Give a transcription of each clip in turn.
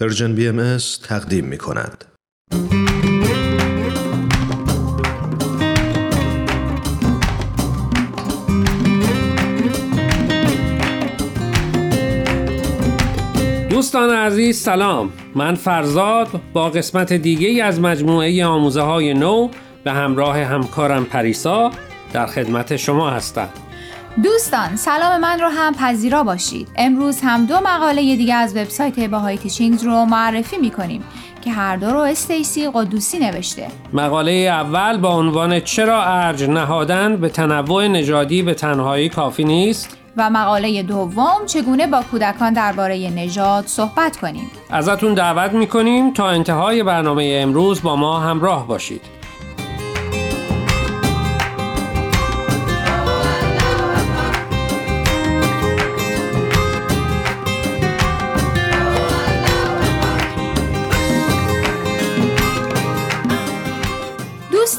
Persian BMS تقدیم می کند. دوستان عزیز سلام من فرزاد با قسمت دیگه از مجموعه آموزه های نو به همراه همکارم پریسا در خدمت شما هستم دوستان سلام من رو هم پذیرا باشید. امروز هم دو مقاله دیگه از وبسایت Baha'i Teachings رو معرفی می‌کنیم که هر دو رو استیسی قدوسی نوشته. مقاله اول با عنوان چرا ارج نهادن به تنوع نژادی به تنهایی کافی نیست؟ و مقاله دوم چگونه با کودکان درباره نژاد صحبت کنیم؟ ازتون دعوت می‌کنیم تا انتهای برنامه امروز با ما همراه باشید.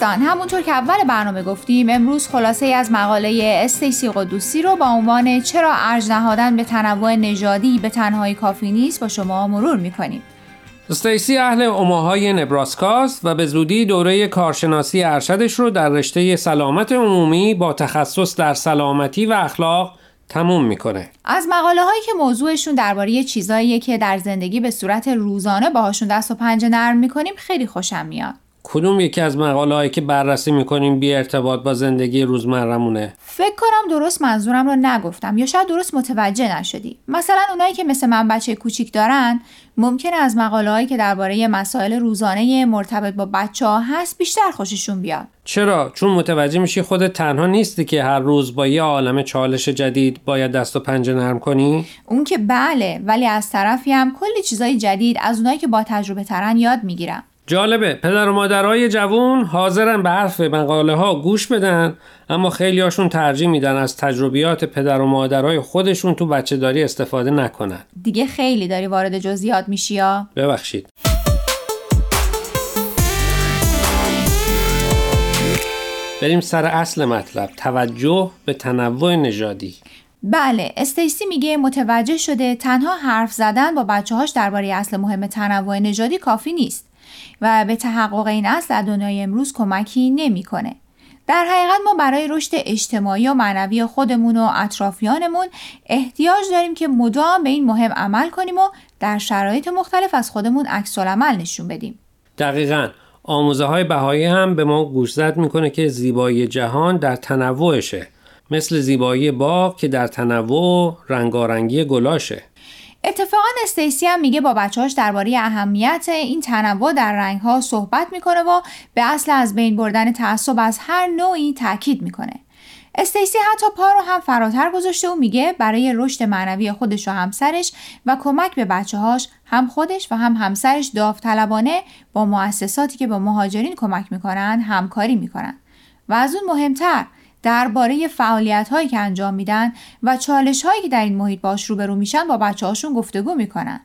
دوستان همونطور که اول برنامه گفتیم امروز خلاصه ای از مقاله استیسی قدوسی رو با عنوان چرا ارج نهادن به تنوع نژادی به تنهایی کافی نیست با شما مرور می‌کنیم. استیسی اهل اوماهای نبراسکاست و به زودی دوره کارشناسی ارشدش رو در رشته سلامت عمومی با تخصص در سلامتی و اخلاق تموم می‌کنه. از مقاله هایی که موضوعشون درباره چیزاییه که در زندگی به صورت روزانه باهاشون دست و پنجه نرم می‌کنیم خیلی خوشم میاد. کدوم یکی از مقاله هایی که بررسی می‌کنیم بی ارتباط با زندگی روزمرمونه فکر کنم درست منظورم رو نگفتم یا شاید درست متوجه نشدی. مثلا اونایی که مثل من بچه کوچیک دارن ممکنه از مقاله هایی که درباره مسائل روزانه مرتبط با بچه ها هست بیشتر خوششون بیاد. چرا؟ چون متوجه میشی خودت تنها نیستی که هر روز با یه عالم چالش جدید باید دست و پنجه نرم کنی؟ اون که بله ولی از طرفی هم کلی چیزای جدید از اونایی که با تجربه ترن یاد می‌گیرم. جالبه. پدر و مادرای جوون حاضرن به حرف مقاله ها گوش بدن اما خیلی هاشون ترجیح میدن از تجربیات پدر و مادرای خودشون تو بچه داری استفاده نکنن. دیگه خیلی داری وارد جزئیات میشی یا ببخشید. بریم سر اصل مطلب. توجه به تنوع نژادی. بله استیسی میگه متوجه شده تنها حرف زدن با بچه هاش درباره اصل مهم تنوع نژادی کافی نیست. و به تحقق این اصل در دنیای امروز کمکی نمی‌کنه. در حقیقت ما برای رشد اجتماعی و معنوی خودمون و اطرافیانمون احتیاج داریم که مدام به این مهم عمل کنیم و در شرایط مختلف از خودمون عکس عمل نشون بدیم. دقیقا آموزه های بهایی هم به ما گوشزد می‌کنه که زیبایی جهان در تنوعشه مثل زیبایی باغ که در تنوع رنگارنگی گلاشه اتفاقا استیسی هم میگه با بچهاش درباره اهمیت این تنوع در رنگ ها صحبت می‌کنه و به اصل از بین بردن تعصب از هر نوعی تاکید می‌کنه. استیسی حتی پا رو هم فراتر گذاشته و میگه برای رشد معنوی خودش و همسرش و کمک به بچه هاش هم خودش و هم همسرش داوطلبانه با مؤسساتی که به مهاجرین کمک می‌کنن همکاری می‌کنن. و از اون مهمتر درباره فعالیت هایی که انجام میدن و چالش هایی که در این محیط باش روبرو میشن با بچه هاشون گفتگو می‌کنن.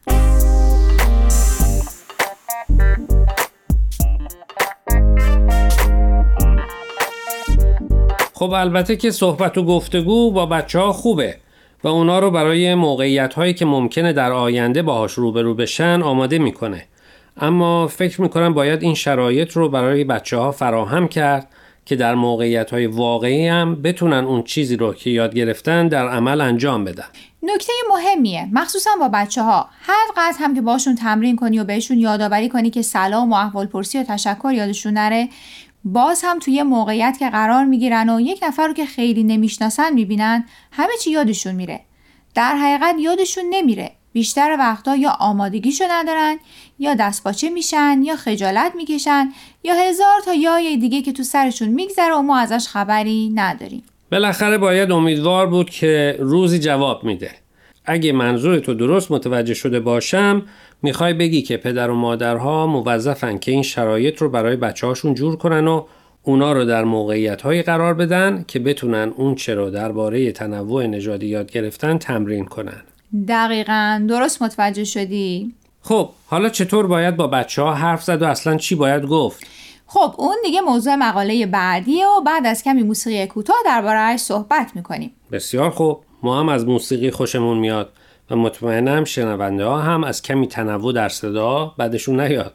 خب البته که صحبت و گفتگو با بچه ها خوبه و اونا رو برای موقعیت هایی که ممکنه در آینده باهاش روبرو بشن آماده می‌کنه اما فکر می‌کنم باید این شرایط رو برای بچه ها فراهم کرد که در موقعیت های واقعی هم بتونن اون چیزی رو که یاد گرفتن در عمل انجام بدن. نکته مهمیه. مخصوصا با بچه ها هر قدر هم که باشون تمرین کنی و بهشون یادآوری کنی که سلام و احوال پرسی و تشکر یادشون نره باز هم توی موقعیت که قرار می‌گیرن و یک نفر رو که خیلی نمی‌شناسن می‌بینن همه چی یادشون میره. در حقیقت یادشون نمیره. بیشتر وقتا یا آمادگیشو ندارن یا دستپاچه میشن یا خجالت می‌کشن یا هزار تا یای دیگه که تو سرشون میگذره و ما ازش خبری نداریم. بالاخره باید امیدوار بود که روزی جواب میده. اگه منظور تو درست متوجه شده باشم می‌خوای بگی که پدر و مادرها موظفن که این شرایط رو برای بچه هاشون جور کنن و اونا رو در موقعیت هایی قرار بدن که بتونن اون چرا درباره تنوع نژادی یاد گرفتن تمرین کنن. دقیقا. درست متوجه شدی؟ خب حالا چطور باید با بچه ها حرف زد و اصلا چی باید گفت؟ خب اون دیگه موضوع مقاله بعدیه و بعد از کمی موسیقی کوتاه دربارهش صحبت می‌کنیم. بسیار خوب. ما هم از موسیقی خوشمون میاد و مطمئنم شنونده ها هم از کمی تنوع در صدا بعدشون نیاد.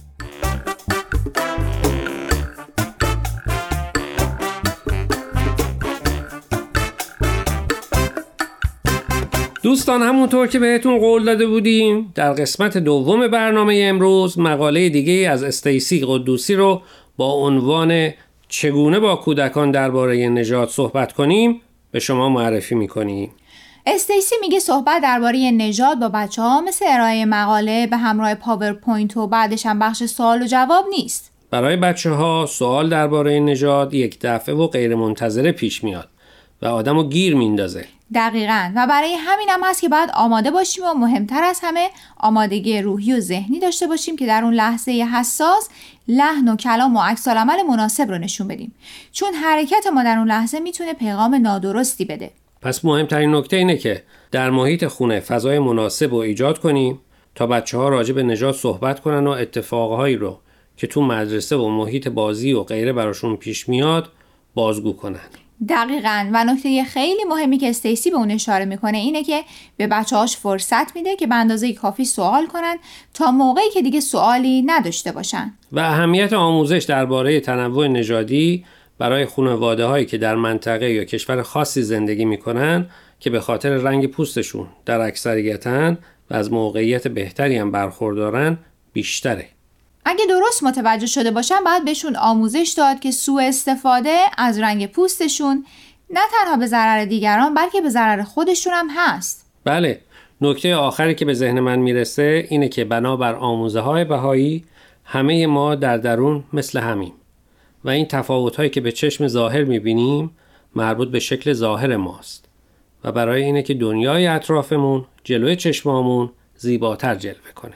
دوستان همونطور که بهتون قول داده بودیم در قسمت دوم برنامه امروز مقاله دیگه از استیسی قدوسی رو با عنوان چگونه با کودکان درباره نژاد صحبت کنیم به شما معرفی می‌کنیم. استیسی میگه صحبت درباره نژاد با بچه ها مثل ارائه مقاله به همراه پاورپوینت و بعدش هم بخش سوال و جواب نیست. برای بچه ها سوال درباره نژاد یک دفعه و غیر منتظره پیش میاد. و آدم رو گیر میندازه. دقیقا. و برای همین هم هست که باید آماده باشیم و مهمتر از همه آمادگی روحی و ذهنی داشته باشیم که در اون لحظه حساس لحن و کلام و عکس عمل مناسب رو نشون بدیم. چون حرکت ما در اون لحظه می‌تونه پیغام نادرستی بده. پس مهمترین نکته اینه که در محیط خونه فضای مناسب رو ایجاد کنیم تا بچه ها راجع به نجات صحبت کنن و اتفاقهایی رو که تو مدرسه و محیط بازی و غیره براشون پیش میاد بازگو کنن. دقیقا. و نکته خیلی مهمی که استیسی به اون اشاره می‌کنه اینه که به بچه هاش فرصت میده که به اندازه کافی سوال کنن تا موقعی که دیگه سوالی نداشته باشن. و اهمیت آموزش درباره تنوع نژادی برای خانواده هایی که در منطقه یا کشور خاصی زندگی می‌کنن که به خاطر رنگ پوستشون در اکثریتن و از موقعیت بهتری هم برخوردارن بیشتره. اگه درست متوجه شده باشن باید بهشون آموزش داد که سوء استفاده از رنگ پوستشون نه تنها به ضرر دیگران بلکه به ضرر خودشون هم هست. بله. نکته آخری که به ذهن من می‌رسه اینه که بنابر آموزه های بهایی همه ما در درون مثل همیم. و این تفاوت هایی که به چشم ظاهر می‌بینیم مربوط به شکل ظاهر ماست. و برای اینه که دنیای اطرافمون جلوی چشمامون زیباتر جلوه کنه.